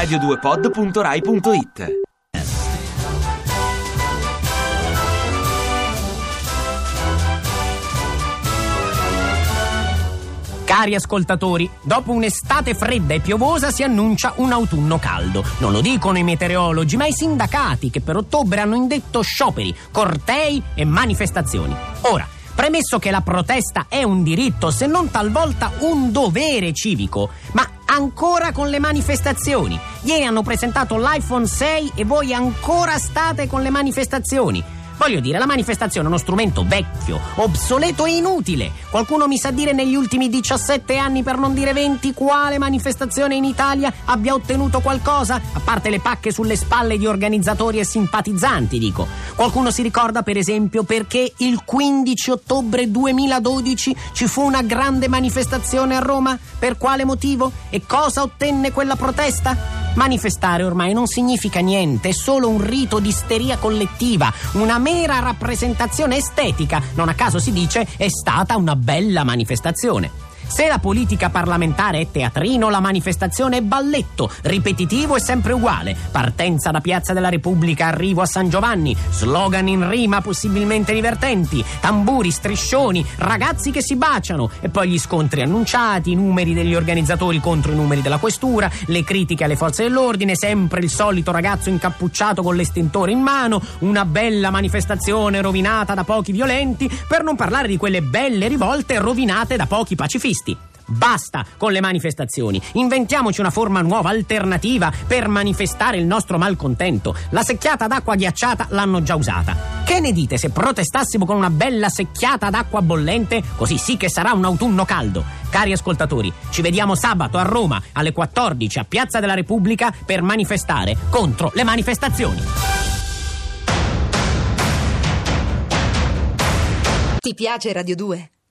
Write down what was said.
radio2pod.rai.it Cari ascoltatori, dopo un'estate fredda e piovosa si annuncia un autunno caldo. Non lo dicono i meteorologi, ma i sindacati che per ottobre hanno indetto scioperi, cortei e manifestazioni. Ora, premesso che la protesta è un diritto, se non talvolta un dovere civico, ma ancora con le manifestazioni. Ieri hanno presentato l'iPhone 6 e voi ancora state con le manifestazioni. Voglio dire, la manifestazione è uno strumento vecchio, obsoleto e inutile. Qualcuno mi sa dire negli ultimi 17 anni, per non dire 20, quale manifestazione in Italia abbia ottenuto qualcosa? A parte le pacche sulle spalle di organizzatori e simpatizzanti, dico. Qualcuno si ricorda, per esempio, perché il 15 ottobre 2012 ci fu una grande manifestazione a Roma? Per quale motivo? E cosa ottenne quella protesta? Manifestare ormai non significa niente, è solo un rito di isteria collettiva, una mera rappresentazione estetica. Non a caso si dice è stata una bella manifestazione. Se la politica parlamentare è teatrino, la manifestazione è balletto, ripetitivo e sempre uguale. Partenza da Piazza della Repubblica, arrivo a San Giovanni, slogan in rima possibilmente divertenti, tamburi, striscioni, ragazzi che si baciano e poi gli scontri annunciati, i numeri degli organizzatori contro i numeri della questura, le critiche alle forze dell'ordine, sempre il solito ragazzo incappucciato con l'estintore in mano, una bella manifestazione rovinata da pochi violenti, per non parlare di quelle belle rivolte rovinate da pochi pacifisti. Basta con le manifestazioni. Inventiamoci una forma nuova, alternativa, per manifestare il nostro malcontento. La secchiata d'acqua ghiacciata l'hanno già usata. Che ne dite se protestassimo con una bella secchiata d'acqua bollente? Così sì che sarà un autunno caldo. Cari ascoltatori, ci vediamo sabato a Roma alle 14 a Piazza della Repubblica per manifestare contro le manifestazioni. Ti piace Radio 2?